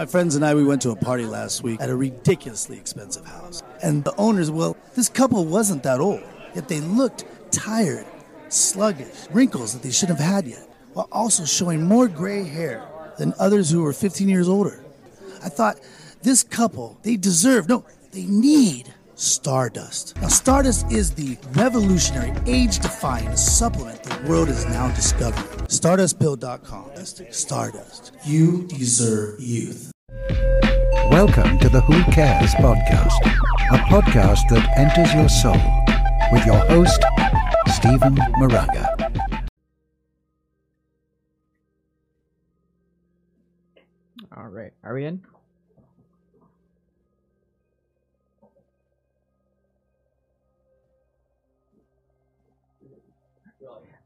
My friends and I, we went to a party last week at a ridiculously expensive house. And the owners, well, this couple wasn't that old, yet they looked tired, sluggish, wrinkles that they shouldn't have had yet, while also showing more gray hair than others who were 15 years older. I thought, this couple, they deserve, no, they need Stardust. Now, Stardust is the revolutionary, age defying supplement the world is now discovering. StardustPill.com. Stardust. You deserve youth. Welcome to the Who Cares podcast, a podcast that enters your soul with your host, Stephen Moraga. All right, are we in?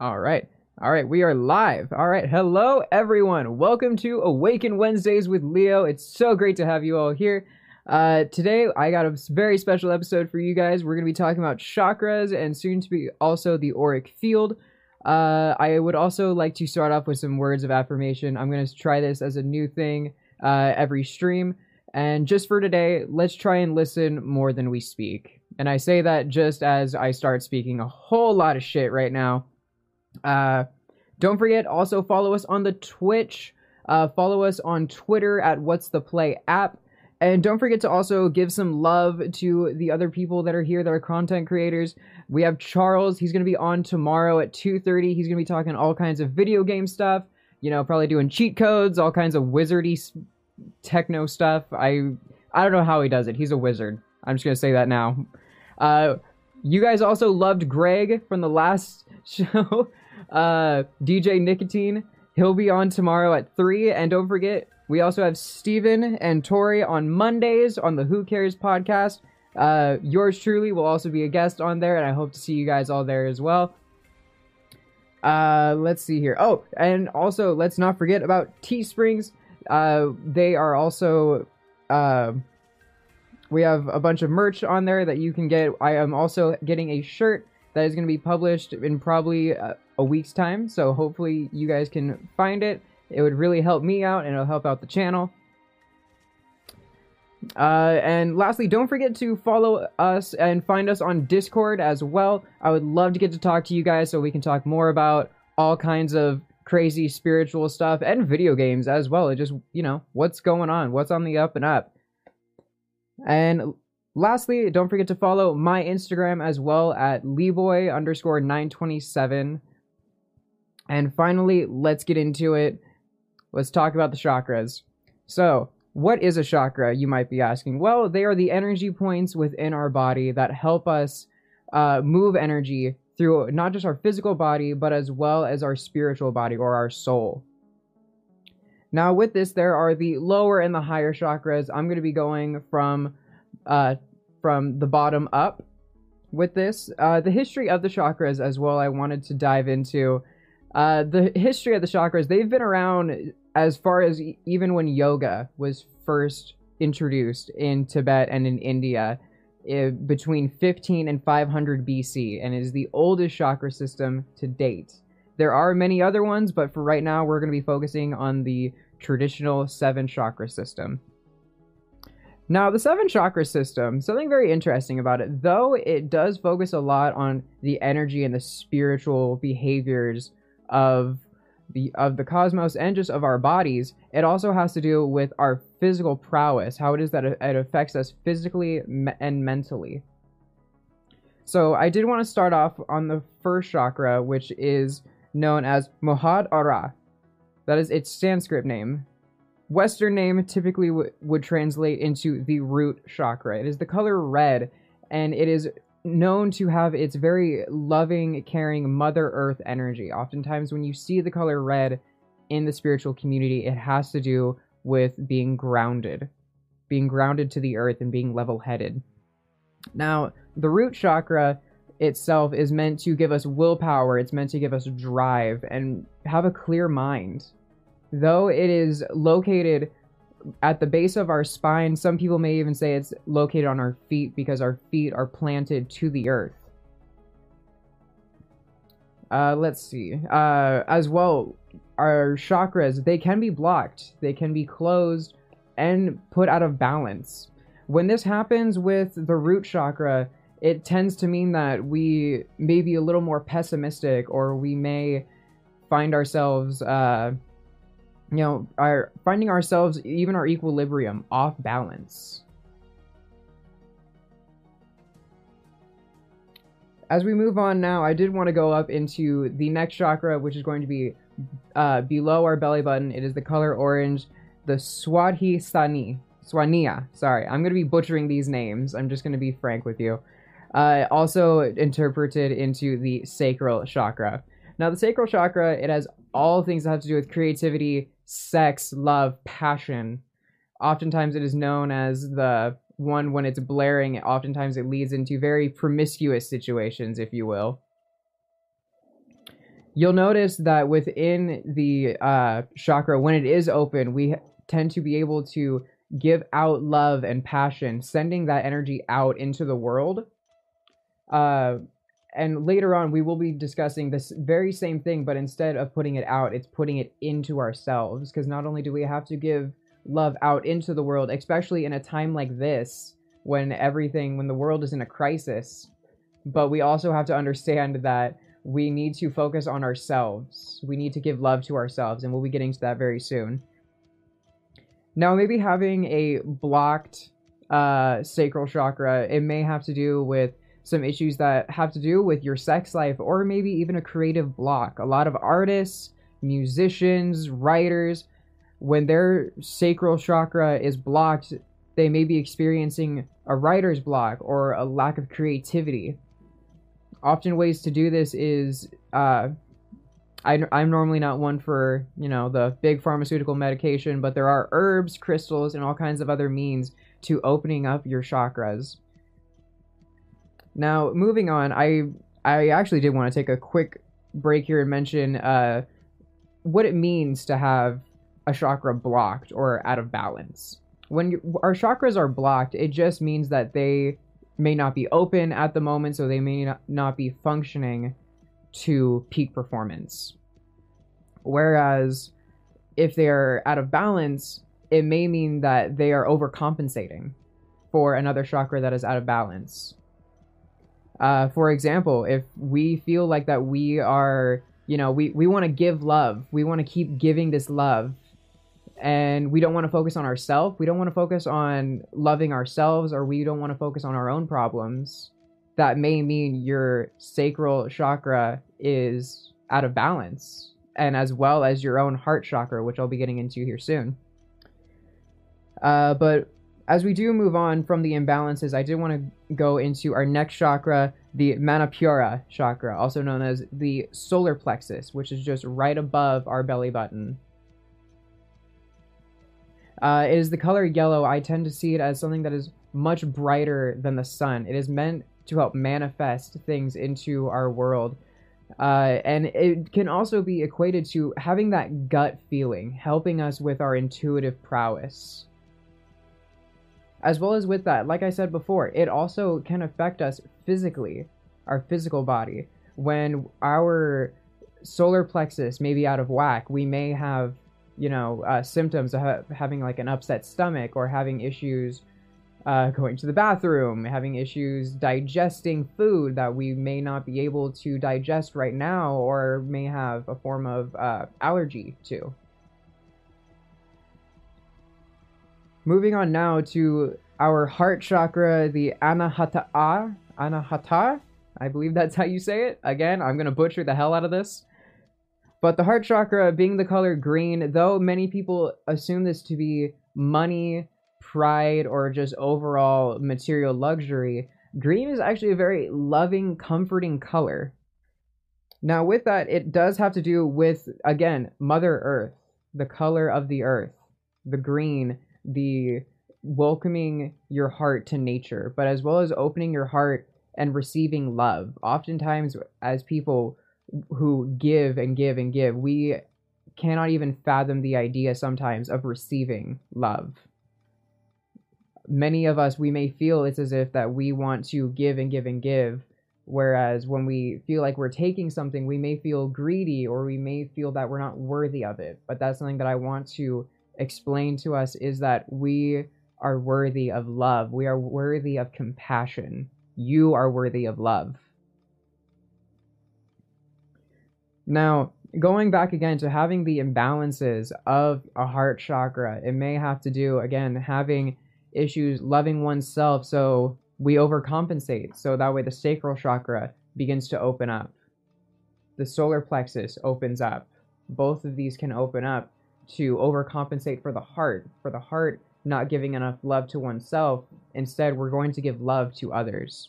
All right. All right, we are live. All right, hello everyone. Welcome to Awaken Wednesdays with Leo. It's so great to have you all here. Uh, today, I got a very special episode for you guys. We're going to be talking about chakras and soon to be also the auric field. Uh, I would also like to start off with some words of affirmation. I'm going to try this as a new thing uh, every stream. And just for today, let's try and listen more than we speak. And I say that just as I start speaking a whole lot of shit right now. Uh, don't forget, also follow us on the Twitch. Uh, follow us on Twitter at What's the Play app. And don't forget to also give some love to the other people that are here that are content creators. We have Charles. He's going to be on tomorrow at 2.30. He's going to be talking all kinds of video game stuff. You know, probably doing cheat codes, all kinds of wizardy techno stuff. I I don't know how he does it. He's a wizard. I'm just going to say that now. Uh, you guys also loved Greg from the last show uh, DJ Nicotine. He'll be on tomorrow at 3. And don't forget, we also have Steven and Tori on Mondays on the Who Cares podcast. Uh, yours truly will also be a guest on there, and I hope to see you guys all there as well. Uh, let's see here. Oh, and also let's not forget about Teesprings. Uh, they are also uh, we have a bunch of merch on there that you can get. I am also getting a shirt that is going to be published in probably a, a week's time. So hopefully you guys can find it. It would really help me out and it'll help out the channel. Uh, and lastly, don't forget to follow us and find us on Discord as well. I would love to get to talk to you guys so we can talk more about all kinds of crazy spiritual stuff and video games as well. It just, you know, what's going on, what's on the up and up. And Lastly, don't forget to follow my Instagram as well at Leboy underscore 927. And finally, let's get into it. Let's talk about the chakras. So, what is a chakra, you might be asking? Well, they are the energy points within our body that help us uh, move energy through not just our physical body, but as well as our spiritual body or our soul. Now, with this, there are the lower and the higher chakras. I'm going to be going from uh, from the bottom up with this. Uh, the history of the chakras as well, I wanted to dive into. Uh, the history of the chakras, they've been around as far as even when yoga was first introduced in Tibet and in India eh, between 15 and 500 BC and is the oldest chakra system to date. There are many other ones, but for right now, we're going to be focusing on the traditional seven chakra system. Now, the seven chakra system, something very interesting about it, though it does focus a lot on the energy and the spiritual behaviors of the of the cosmos and just of our bodies, it also has to do with our physical prowess, how it is that it affects us physically and mentally. So, I did want to start off on the first chakra, which is known as Muladhara. That is its Sanskrit name. Western name typically would translate into the root chakra. It is the color red, and it is known to have its very loving, caring Mother Earth energy. Oftentimes, when you see the color red in the spiritual community, it has to do with being grounded, being grounded to the earth and being level headed. Now, the root chakra itself is meant to give us willpower, it's meant to give us drive and have a clear mind though it is located at the base of our spine, some people may even say it's located on our feet because our feet are planted to the earth. Uh, let's see. Uh, as well, our chakras, they can be blocked, they can be closed, and put out of balance. When this happens with the root chakra, it tends to mean that we may be a little more pessimistic or we may find ourselves uh, you know are finding ourselves even our equilibrium off balance. As we move on now i did want to go up into the next chakra which is going to be uh, below our belly button. It is the color orange the swadhisthani swania sorry. I'm going to be butchering these names. I'm just going to be frank with you. Uh, also interpreted into the sacral chakra. Now the sacral chakra it has all things that have to do with creativity sex, love, passion. Oftentimes, it is known as the one when it's blaring. Oftentimes, it leads into very promiscuous situations, if you will. You'll notice that within the uh, chakra, when it is open, we tend to be able to give out love and passion, sending that energy out into the world. Uh, and later on we will be discussing this very same thing but instead of putting it out it's putting it into ourselves because not only do we have to give love out into the world especially in a time like this when everything when the world is in a crisis but we also have to understand that we need to focus on ourselves. We need to give love to ourselves and we'll be getting to that very soon. Now maybe having a blocked uh sacral chakra it may have to do with some issues that have to do with your sex life or maybe even a creative block. A lot of artists, musicians, writers, when their sacral chakra is blocked, they may be experiencing a writer's block or a lack of creativity. Often, ways to do this is uh, I, I'm normally not one for, you know, the big pharmaceutical medication, but there are herbs, crystals, and all kinds of other means to opening up your chakras. Now, moving on, I I actually did want to take a quick break here and mention uh, what it means to have a chakra blocked or out of balance. When you, our chakras are blocked, it just means that they may not be open at the moment, so they may not be functioning to peak performance. Whereas if they're out of balance, it may mean that they are overcompensating for another chakra that is out of balance. Uh, for example, if we feel like that we are, you know, we, we want to give love, we want to keep giving this love, and we don't want to focus on ourselves, we don't want to focus on loving ourselves, or we don't want to focus on our own problems, that may mean your sacral chakra is out of balance, and as well as your own heart chakra, which I'll be getting into here soon. Uh, but as we do move on from the imbalances, I did want to go into our next chakra, the Manipura chakra, also known as the solar plexus, which is just right above our belly button. Uh, it is the color yellow. I tend to see it as something that is much brighter than the sun. It is meant to help manifest things into our world. Uh, and it can also be equated to having that gut feeling, helping us with our intuitive prowess as well as with that, like I said before, it also can affect us physically, our physical body. When our solar plexus may be out of whack, we may have, you know, uh, symptoms of ha- having like an upset stomach or having issues uh, going to the bathroom, having issues digesting food that we may not be able to digest right now or may have a form of uh, allergy to. Moving on now to our heart chakra, the Anahata, Anahata. I believe that's how you say it. Again, I'm going to butcher the hell out of this. But the heart chakra being the color green, though many people assume this to be money, pride, or just overall material luxury, green is actually a very loving, comforting color. Now, with that, it does have to do with, again, Mother Earth, the color of the earth, the green the welcoming your heart to nature, but as well as opening your heart and receiving love. Oftentimes, as people who give and give and give, we cannot even fathom the idea sometimes of receiving love. Many of us, we may feel it's as if that we want to give and give and give, whereas when we feel like we're taking something, we may feel greedy or we may feel that we're not worthy of it. But that's something that I want to explain to us is that we are worthy of love. We are worthy of compassion. You are worthy of love. Now, going back again to having the imbalances of a heart chakra, it may have to do, again, having issues loving oneself. So we overcompensate. So that way the sacral chakra begins to open up. The solar plexus opens up. Both of these can open up to overcompensate for the heart, for the heart not giving enough love to oneself. Instead, we're going to give love to others.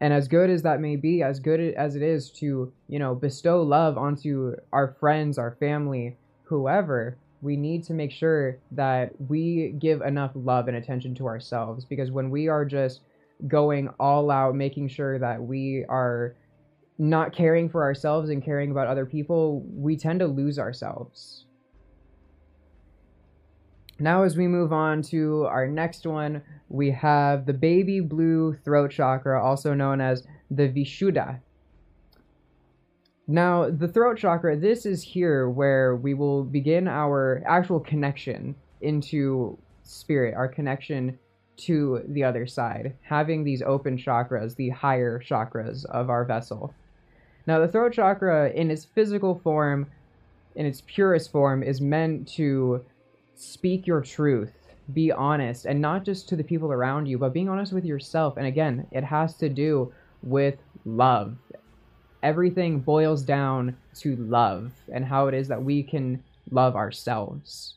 And as good as that may be, as good as it is to, you know, bestow love onto our friends, our family, whoever, we need to make sure that we give enough love and attention to ourselves because when we are just going all out, making sure that we are not caring for ourselves and caring about other people, we tend to lose ourselves. Now, as we move on to our next one, we have the baby blue throat chakra, also known as the Vishuddha. Now, the throat chakra, this is here where we will begin our actual connection into spirit, our connection to the other side, having these open chakras, the higher chakras of our vessel. Now, the throat chakra, in its physical form, in its purest form, is meant to speak your truth, be honest, and not just to the people around you, but being honest with yourself. And again, it has to do with love. Everything boils down to love and how it is that we can love ourselves.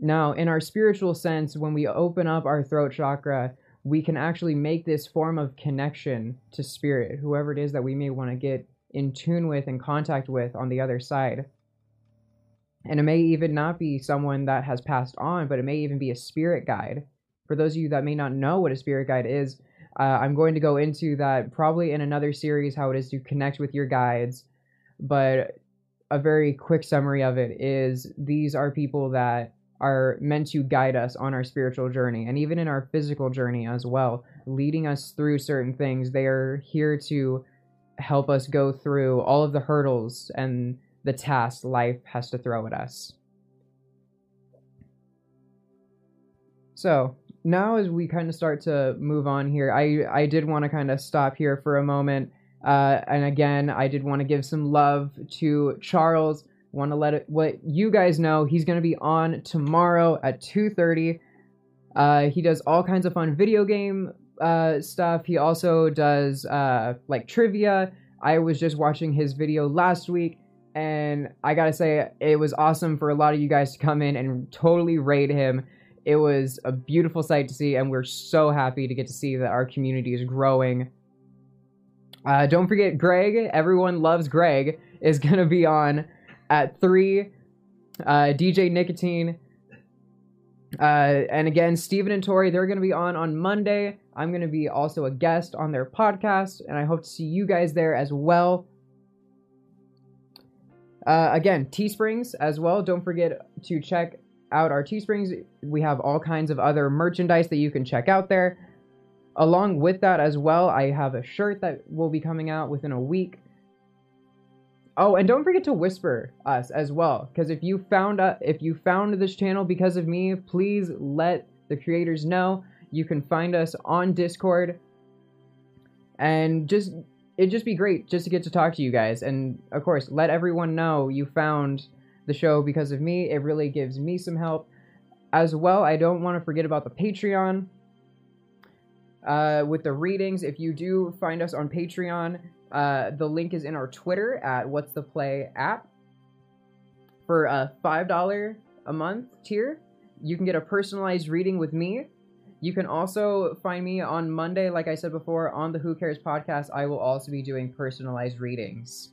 Now, in our spiritual sense, when we open up our throat chakra, we can actually make this form of connection to spirit, whoever it is that we may want to get in tune with and contact with on the other side. And it may even not be someone that has passed on, but it may even be a spirit guide. For those of you that may not know what a spirit guide is, uh, I'm going to go into that probably in another series how it is to connect with your guides. But a very quick summary of it is these are people that are meant to guide us on our spiritual journey and even in our physical journey as well, leading us through certain things. They are here to help us go through all of the hurdles and the tasks life has to throw at us. So, now as we kind of start to move on here, I, I did want to kind of stop here for a moment. Uh, and again, I did want to give some love to Charles. Want to let it what you guys know. He's going to be on tomorrow at 2:30. Uh, he does all kinds of fun video game uh, stuff. He also does uh, like trivia. I was just watching his video last week and I gotta say, it was awesome for a lot of you guys to come in and totally rate him. It was a beautiful sight to see, and we're so happy to get to see that our community is growing. Uh, don't forget, Greg, everyone loves Greg, is gonna be on at 3. Uh, DJ Nicotine. Uh, and again, Steven and Tori, they're going to be on on Monday. I'm going to be also a guest on their podcast, and I hope to see you guys there as well. Uh, again, Teesprings as well. Don't forget to check out our Teesprings. We have all kinds of other merchandise that you can check out there. Along with that as well, I have a shirt that will be coming out within a week. Oh, and don't forget to whisper us as well, because if you found uh, if you found this channel because of me, please let the creators know. You can find us on Discord, and just it'd just be great just to get to talk to you guys. And of course let everyone know you found the show because of me. It really gives me some help. As well i don't want to forget about the patreon. Uh, with the readings if you do find us on patreon uh, the link is in our twitter at what's the play app for a five dollar a month tier you can get a personalized reading with me you can also find me on Monday, like I said before, on the Who Cares podcast. I will also be doing personalized readings.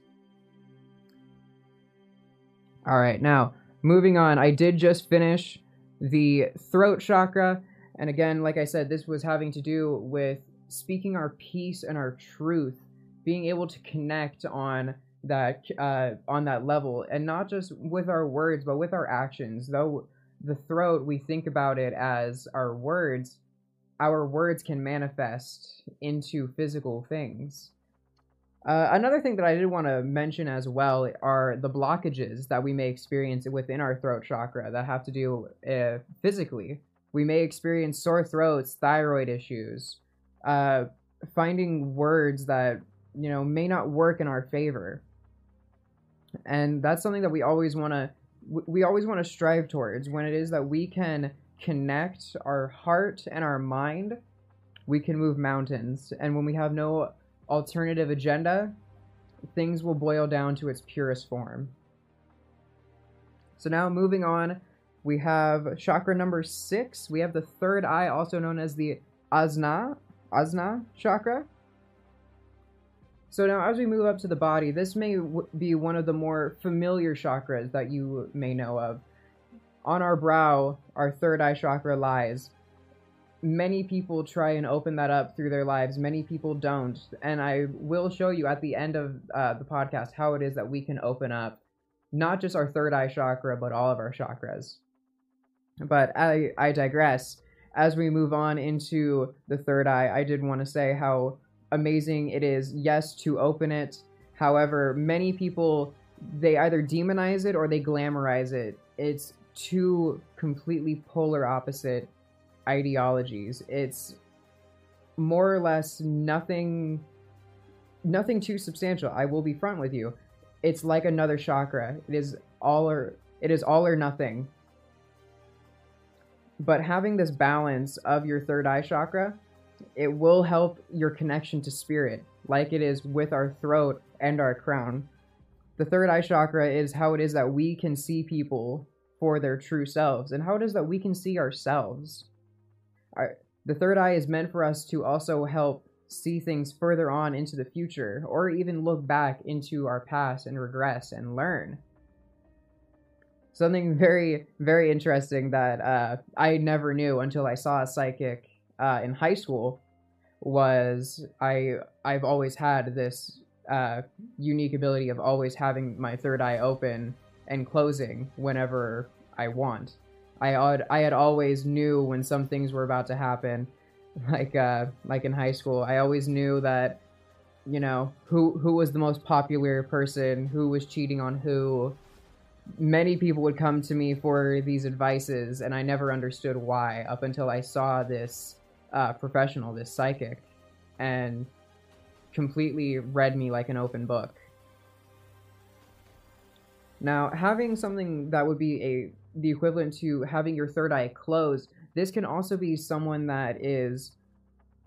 All right, now moving on. I did just finish the throat chakra. And again, like I said, this was having to do with speaking our peace and our truth, being able to connect on that uh, on that level, and not just with our words, but with our actions. Though the throat, we think about it as our words, our words can manifest into physical things. Uh, another thing that I did want to mention as well are the blockages that we may experience within our throat chakra that have to do uh, physically. We may experience sore throats, thyroid issues, uh, finding words that you know may not work in our favor, and that's something that we always want to we always want to strive towards when it is that we can connect our heart and our mind we can move mountains and when we have no alternative agenda, things will boil down to its purest form. So now moving on, we have chakra number six. We have the third eye, also known as the asna, asna chakra. So now as we move up to the body, this may be one of the more familiar chakras that you may know of. On our brow, our third eye chakra lies many people try and open that up through their lives. Many people don't. And I will show you at the end of uh, the podcast how it is that we can open up not just our third eye chakra, but all of our chakras. But I, I digress. As we move on into the third eye, I did want to say how amazing it is, yes, to open it. However, many people, they either demonize it or they glamorize it. It's two completely polar opposite ideologies. It's more or less nothing nothing too substantial. I will be front with you. It's like another chakra. It is all or it is all or nothing. But having this balance of your third eye chakra, it will help your connection to spirit, like it is with our throat and our crown. The third eye chakra is how it is that we can see people for their true selves, and how it is that we can see ourselves. Our, the third eye is meant for us to also help see things further on into the future, or even look back into our past and regress and learn. Something very, very interesting that uh, I never knew until I saw a psychic uh, in high school was I I've always had this uh, unique ability of always having my third eye open and closing whenever I want. I had I had always knew when some things were about to happen, like uh, like in high school. I always knew that, you know, who who was the most popular person, who was cheating on who. Many people would come to me for these advices, and I never understood why up until I saw this uh, professional, this psychic, and completely read me like an open book. Now, having something that would be a the equivalent to having your third eye closed. This can also be someone that is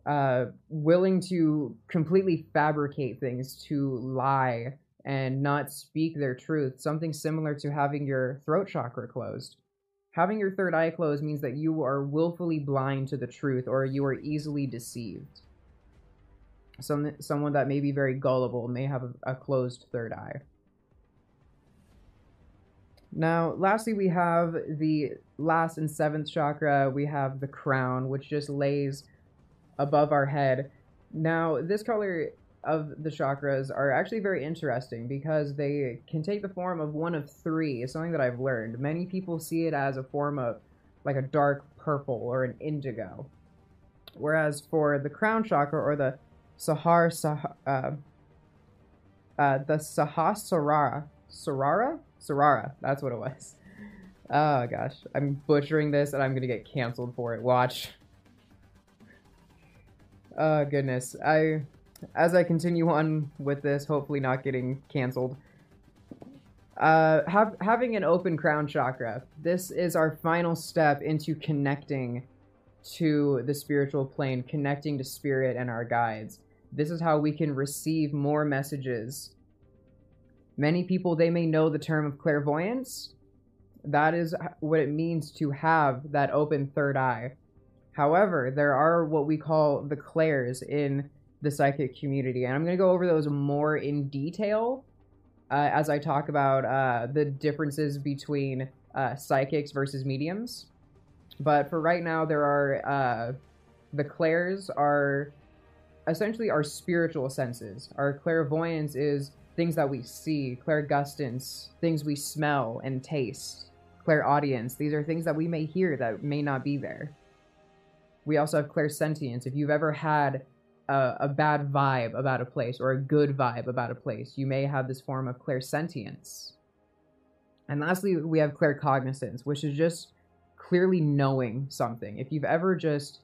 uh, willing to completely fabricate things, to lie and not speak their truth. Something similar to having your throat chakra closed. Having your third eye closed means that you are willfully blind to the truth or you are easily deceived. Some, someone that may be very gullible may have a, a closed third eye. Now, lastly, we have the last and seventh chakra. We have the crown, which just lays above our head. Now, this color of the chakras are actually very interesting because they can take the form of one of three. It's something that I've learned. Many people see it as a form of like a dark purple or an indigo. Whereas for the crown chakra or the Sahar, Sah, uh, uh, the Sahasrara, Sarara, Sarara. That's what it was. Oh gosh, I'm butchering this and I'm gonna get canceled for it. Watch. Oh goodness. I as I continue on with this, hopefully not getting canceled. Uh, have, having an open crown chakra. This is our final step into connecting to the spiritual plane, connecting to spirit and our guides. This is how we can receive more messages Many people, they may know the term of clairvoyance. That is what it means to have that open third eye. However, there are what we call the clairs in the psychic community, and I'm going to go over those more in detail uh, as I talk about uh, the differences between uh, psychics versus mediums. But for right now, there are uh, the clairs are essentially our spiritual senses. Our clairvoyance is things that we see, clairgustance, things we smell and taste, clairaudience. These are things that we may hear that may not be there. We also have clairsentience. If you've ever had a, a bad vibe about a place or a good vibe about a place. You may have this form of clairsentience. And lastly, we have claircognizance, which is just clearly knowing something. If you've ever just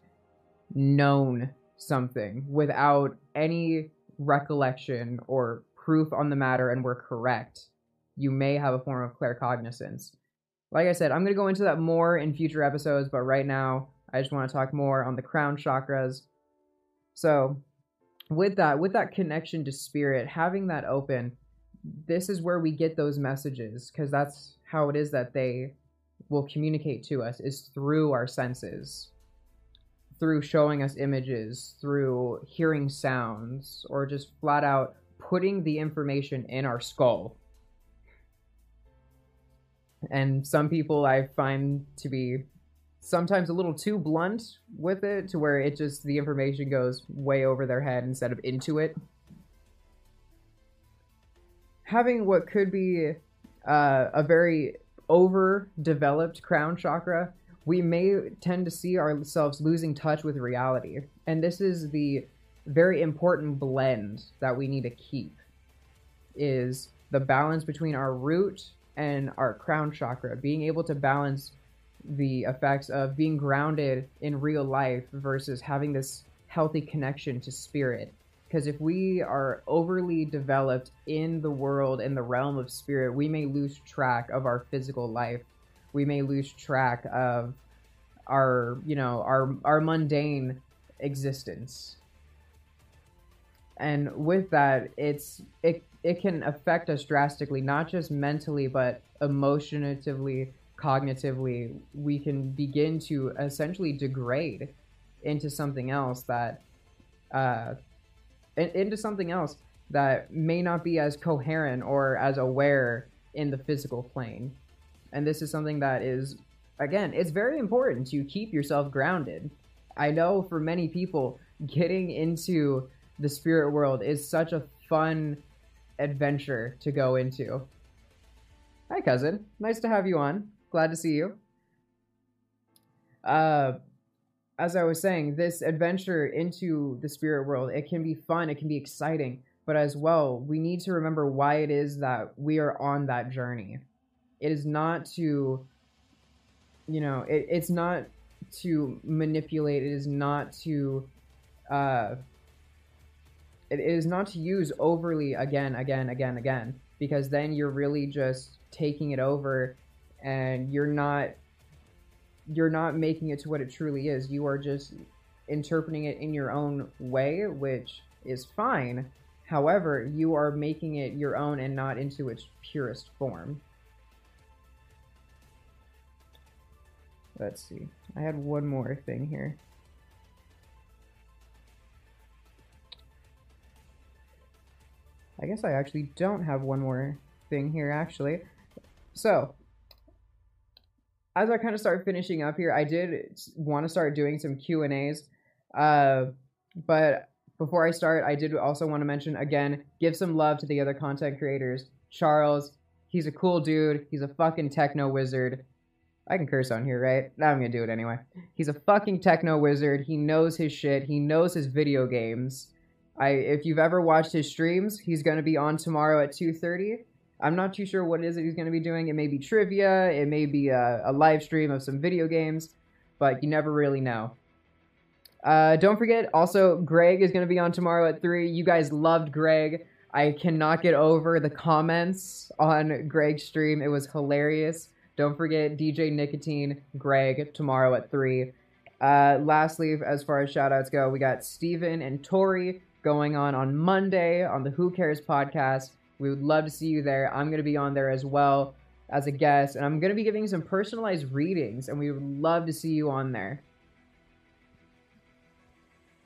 known something without any recollection or proof on the matter and were correct, you may have a form of claircognizance. Like I said, I'm going to go into that more in future episodes, but right now I just want to talk more on the crown chakras. So, with that, with that connection to spirit, having that open, this is where we get those messages because that's how it is that they will communicate to us is through our senses. Through showing us images through hearing sounds or just flat out putting the information in our skull. And some people i find to be sometimes a little too blunt with it to where it just the information goes way over their head instead of into it having what could be uh, a very overdeveloped crown chakra, we may tend to see ourselves losing touch with reality. And this is the very important blend that we need to keep is the balance between our root and our crown chakra, being able to balance the effects of being grounded in real life versus having this healthy connection to spirit. Because if we are overly developed in the world in the realm of spirit we may lose track of our physical life. We may lose track of our you know our our mundane existence. And with that it's it it can affect us drastically not just mentally but emotionally cognitively we can begin to essentially degrade into something else that uh, into something else that may not be as coherent or as aware in the physical plane. And this is something that is, again, it's very important to keep yourself grounded. I know for many people, getting into the spirit world is such a fun adventure to go into. Hi, cousin. Nice to have you on. Glad to see you. Uh, as I was saying, this adventure into the spirit world, it can be fun, it can be exciting, but as well, we need to remember why it is that we are on that journey. It is not to, you know, it, it's not to manipulate, it is not to, uh, it is not to use overly again, again, again, again, because then you're really just taking it over and you're not you're not making it to what it truly is. You are just interpreting it in your own way, which is fine. However, you are making it your own and not into its purest form. Let's see. I had one more thing here. I guess I actually don't have one more thing here, actually. So, as I kind of start finishing up here, I did want to start doing some Q and A's, uh, but before I start, I did also want to mention again, give some love to the other content creators. Charles, he's a cool dude. He's a fucking techno wizard. I can curse on here, right? Now I'm gonna do it anyway. He's a fucking techno wizard. He knows his shit. He knows his video games. I if you've ever watched his streams, he's gonna be on tomorrow at 2:30. I'm not too sure what it is that he's going to be doing. It may be trivia, it may be a, a live stream of some video games, but you never really know. Uh, don't forget, also, Greg is going to be on tomorrow at 3. You guys loved Greg. I cannot get over the comments on Greg's stream. It was hilarious. Don't forget DJ Nicotine, Greg, tomorrow at 3. Uh, lastly, as far as shoutouts go, we got Steven and Tori going on on Monday on the Who Cares podcast. We would love to see you there. I'm going to be on there as well as a guest, and I'm going to be giving some personalized readings, and we would love to see you on there.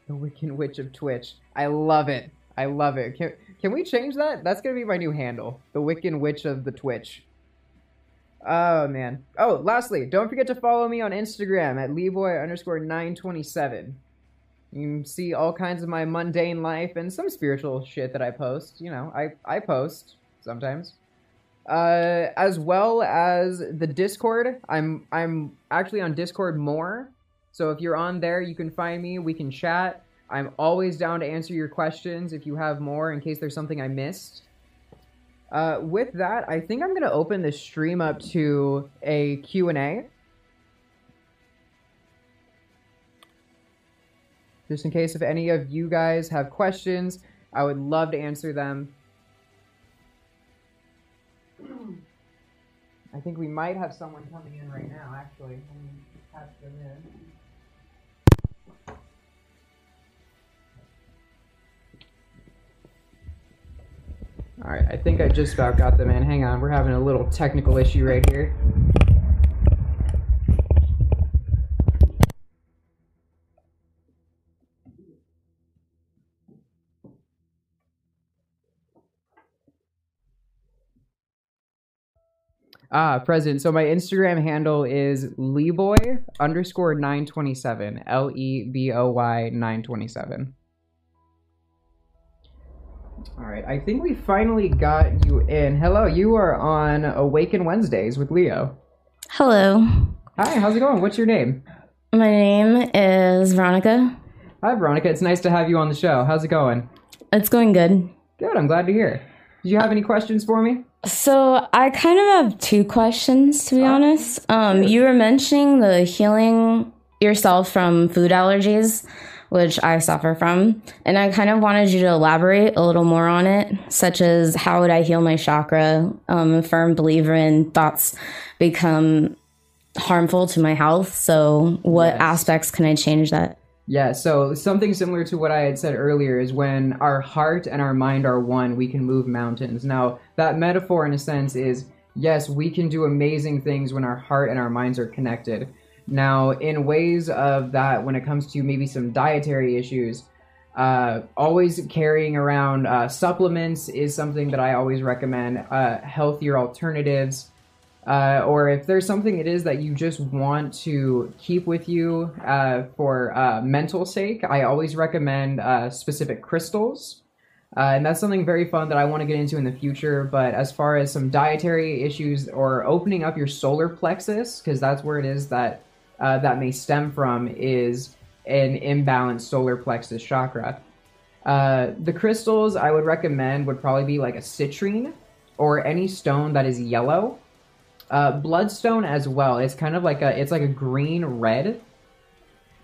The Wiccan Witch of Twitch. I love it. I love it. Can, can we change that? That's going to be my new handle. The Wiccan Witch of the Twitch. Oh, man. Oh, lastly, don't forget to follow me on Instagram at Leboy underscore 927. You can see all kinds of my mundane life and some spiritual shit that I post. You know, I, I post sometimes. Uh, as well as the Discord. I'm I'm actually on Discord more. So if you're on there, you can find me. We can chat. I'm always down to answer your questions if you have more in case there's something I missed. Uh, with that, I think I'm going to open the stream up to a Q&A. Just in case if any of you guys have questions, I would love to answer them. I think we might have someone coming in right now, actually. Let me them in. All right, I think I just about got them in. Hang on, we're having a little technical issue right here. Ah, present. So my Instagram handle is Leboy underscore 927. L E B O Y 927. All right, I think we finally got you in. Hello, you are on Awaken Wednesdays with Leo. Hello. Hi, how's it going? What's your name? My name is Veronica. Hi, Veronica. It's nice to have you on the show. How's it going? It's going good. Good, I'm glad to hear. Do you have any questions for me? So I kind of have two questions to be honest. Um, you were mentioning the healing yourself from food allergies, which I suffer from, and I kind of wanted you to elaborate a little more on it, such as how would I heal my chakra? Um, I'm a firm believer in thoughts become harmful to my health. So what Yes. aspects can I change that? Yeah, so something similar to what I had said earlier is when our heart and our mind are one, we can move mountains. Now, that metaphor, in a sense, is yes, we can do amazing things when our heart and our minds are connected. Now, in ways of that, when it comes to maybe some dietary issues, uh, always carrying around uh, supplements is something that I always recommend. Uh, healthier alternatives, uh, or if there's something it is that you just want to keep with you uh, for uh, mental sake, I always recommend uh, specific crystals. Uh, and that's something very fun that I want to get into in the future. But as far as some dietary issues or opening up your solar plexus, because that's where it is that uh, that may stem from, is an imbalanced solar plexus chakra. The crystals I would recommend would probably be like a citrine or any stone that is yellow. Uh, bloodstone as well. It's kind of like a it's like a green red.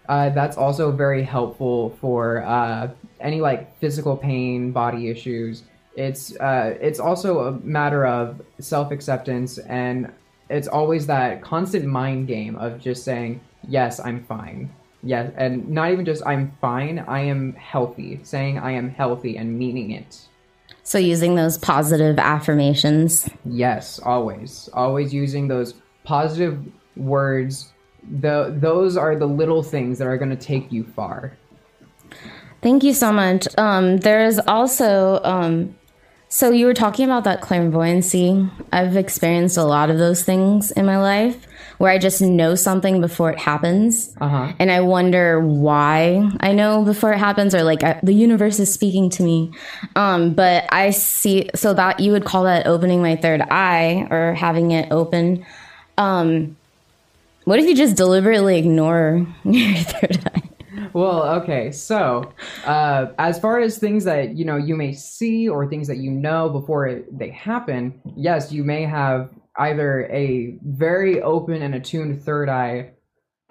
Uh, that's also very helpful for uh, any like physical pain, body issues. It's uh, it's also a matter of self acceptance, and it's always that constant mind game of just saying yes, I'm fine. Yes, and not even just I'm fine. I am healthy. Saying I am healthy and meaning it. So using those positive affirmations. Yes, always. Always using those positive words. The those are the little things that are going to take you far. Thank you so much. Um, there's also, um, so you were talking about that clairvoyancy. I've experienced a lot of those things in my life where I just know something before it happens. Uh-huh. And I wonder why I know before it happens or like I, the universe is speaking to me. Um, but I see, so that you would call that opening my third eye or having it open. Um, what if you just deliberately ignore your third eye? Well, okay. So, uh, as far as things that you know you may see or things that you know before it, they happen, yes, you may have either a very open and attuned third eye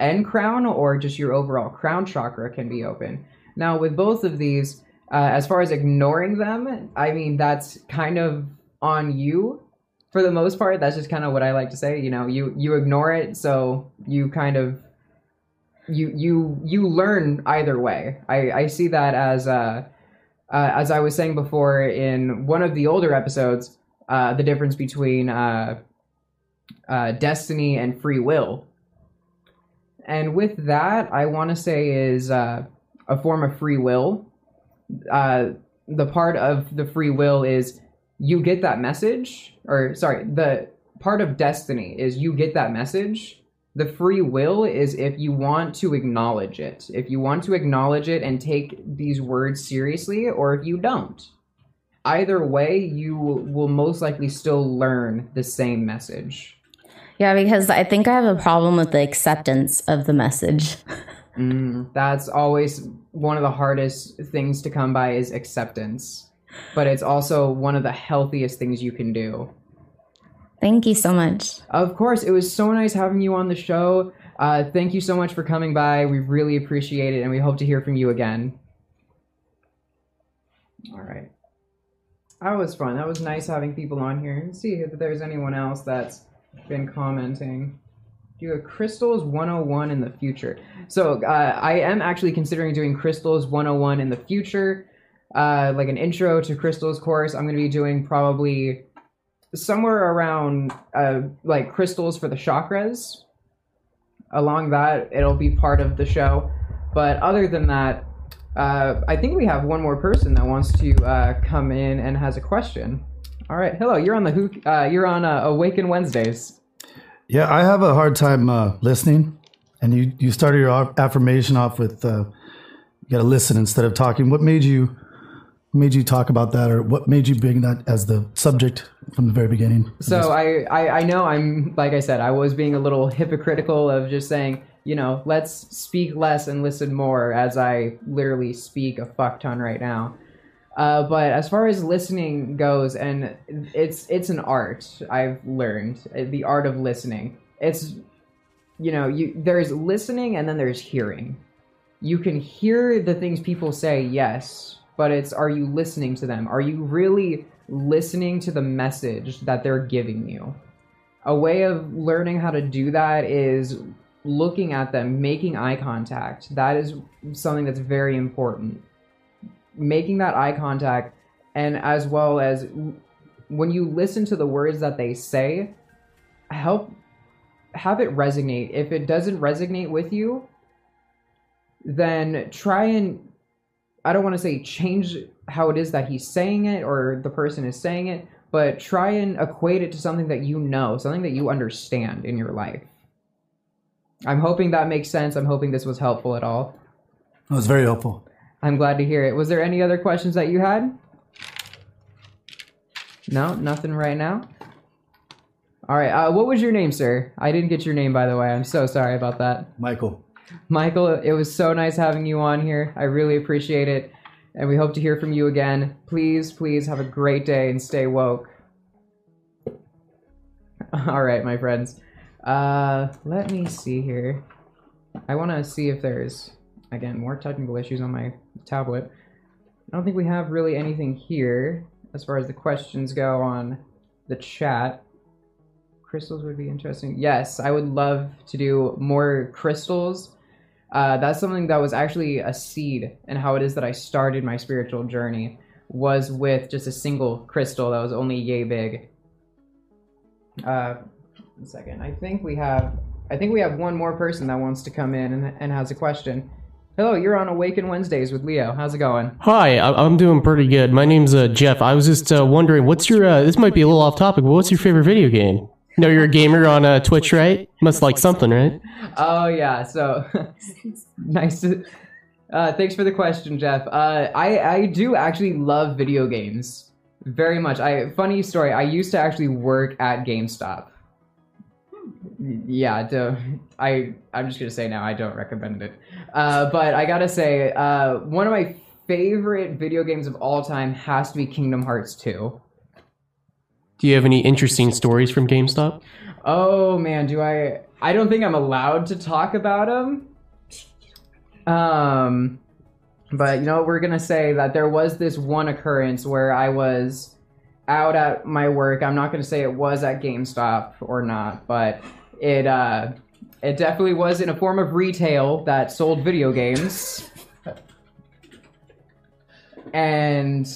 and crown, or just your overall crown chakra can be open. Now, with both of these, uh, as far as ignoring them, I mean that's kind of on you for the most part. That's just kind of what I like to say. You know, you you ignore it, so you kind of you you you learn either way. I I see that as uh, uh as I was saying before in one of the older episodes, uh, the difference between uh, destiny and free will. And with that, I want to say is uh, a form of free will. Uh, the part of the free will is you get that message, or sorry, the part of destiny is you get that message. The free will is if you want to acknowledge it, if you want to acknowledge it and take these words seriously, or if you don't. Either way, you will most likely still learn the same message. Yeah, because I think I have a problem with the acceptance of the message. Mm, that's always one of the hardest things to come by is acceptance. But it's also one of the healthiest things you can do. Thank you so much. Of course, it was so nice having you on the show. Uh, thank you so much for coming by. We really appreciate it, and we hope to hear from you again. All right. That was fun. That was nice having people on here. Let's see if there's anyone else that's been commenting. Do a crystals 101 in the future. So uh, I am actually considering doing crystals 101 in the future, uh, like an intro to crystals course. I'm going to be doing probably somewhere around uh, like crystals for the chakras. Along that, it'll be part of the show. But other than that, uh, I think we have one more person that wants to uh, come in and has a question. All right, hello. You're on the who? Uh, you're on uh, Awaken Wednesdays. Yeah, I have a hard time uh, listening. And you, you started your affirmation off with uh, you got to listen instead of talking. What made you made you talk about that, or what made you bring that as the subject from the very beginning? So I, I, I know I'm like I said, I was being a little hypocritical of just saying, you know, let's speak less and listen more, as I literally speak a fuck ton right now. Uh, but as far as listening goes, and it's it's an art I've learned uh, the art of listening. It's you know you there's listening and then there's hearing. You can hear the things people say, yes, but it's are you listening to them? Are you really listening to the message that they're giving you? A way of learning how to do that is looking at them, making eye contact. That is something that's very important. Making that eye contact, and as well as when you listen to the words that they say, help have it resonate. If it doesn't resonate with you, then try and I don't want to say change how it is that he's saying it or the person is saying it, but try and equate it to something that you know, something that you understand in your life. I'm hoping that makes sense. I'm hoping this was helpful at all. That was very helpful. I'm glad to hear it. Was there any other questions that you had? No, nothing right now. All right. Uh, what was your name, sir? I didn't get your name, by the way. I'm so sorry about that. Michael. Michael, it was so nice having you on here. I really appreciate it. And we hope to hear from you again. Please, please have a great day and stay woke. All right, my friends. Uh, let me see here. I want to see if there's, again, more technical issues on my tablet. I don't think we have really anything here as far as the questions go on the chat. Crystals would be interesting. Yes, I would love to do more crystals. Uh, that's something that was actually a seed, and how it is that I started my spiritual journey was with just a single crystal that was only yay big. Uh, one second. I think we have. I think we have one more person that wants to come in and, and has a question. Hello, you're on Awaken Wednesdays with Leo. How's it going? Hi, I- I'm doing pretty good. My name's uh, Jeff. I was just uh, wondering, what's your? Uh, this might be a little off topic, but what's your favorite video game? No, you're a gamer on uh, Twitch, right? Must like something, right? Oh yeah, so nice to. Uh, thanks for the question, Jeff. Uh, I I do actually love video games very much. I funny story. I used to actually work at GameStop. Yeah, do, I I'm just gonna say now I don't recommend it. Uh, but I gotta say, uh, one of my favorite video games of all time has to be Kingdom Hearts 2. Do you have any interesting stories from GameStop? Oh man, do I? I don't think I'm allowed to talk about them. Um, but you know, we're gonna say that there was this one occurrence where I was out at my work. I'm not gonna say it was at GameStop or not, but it uh, it definitely was in a form of retail that sold video games. and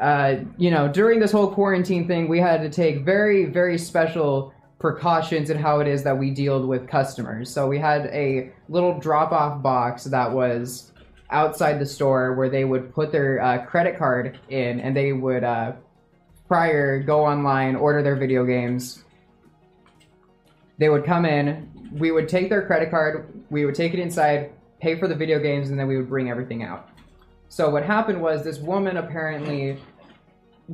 uh, you know during this whole quarantine thing we had to take very very special precautions in how it is that we deal with customers so we had a little drop off box that was outside the store where they would put their uh, credit card in and they would uh, prior go online order their video games they would come in we would take their credit card we would take it inside pay for the video games and then we would bring everything out so what happened was this woman apparently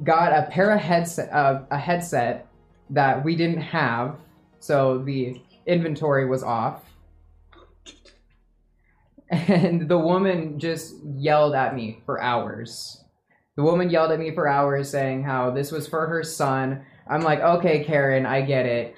got a pair of headset, uh, a headset that we didn't have, so the inventory was off. and the woman just yelled at me for hours. The woman yelled at me for hours saying how this was for her son. I'm like, okay, Karen, I get it.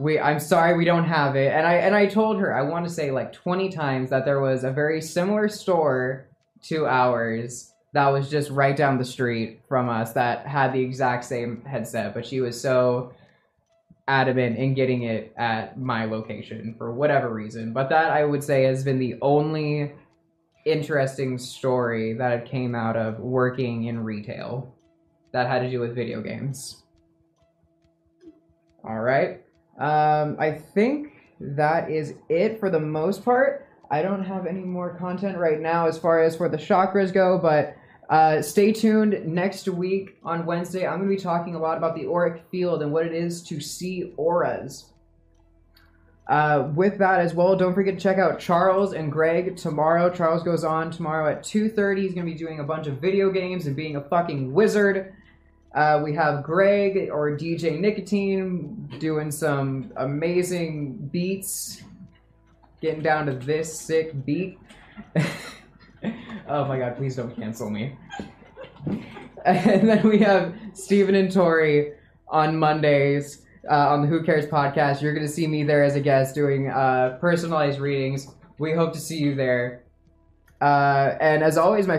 We, I'm sorry, we don't have it. And I and I told her I want to say like 20 times that there was a very similar store to ours that was just right down the street from us that had the exact same headset, but she was so adamant in getting it at my location for whatever reason. But that I would say has been the only interesting story that it came out of working in retail that had to do with video games. All right. Um, I think that is it for the most part. I don't have any more content right now as far as for the chakras go, but uh, stay tuned next week on Wednesday. I'm going to be talking a lot about the auric field and what it is to see auras. Uh, with that as well, don't forget to check out Charles and Greg tomorrow. Charles goes on tomorrow at 2.30. He's going to be doing a bunch of video games and being a fucking wizard. Uh, we have Greg or DJ Nicotine doing some amazing beats, getting down to this sick beat. oh my god, please don't cancel me. And then we have Stephen and Tori on Mondays uh, on the Who Cares podcast. You're going to see me there as a guest doing uh, personalized readings. We hope to see you there. Uh, and as always, my friend.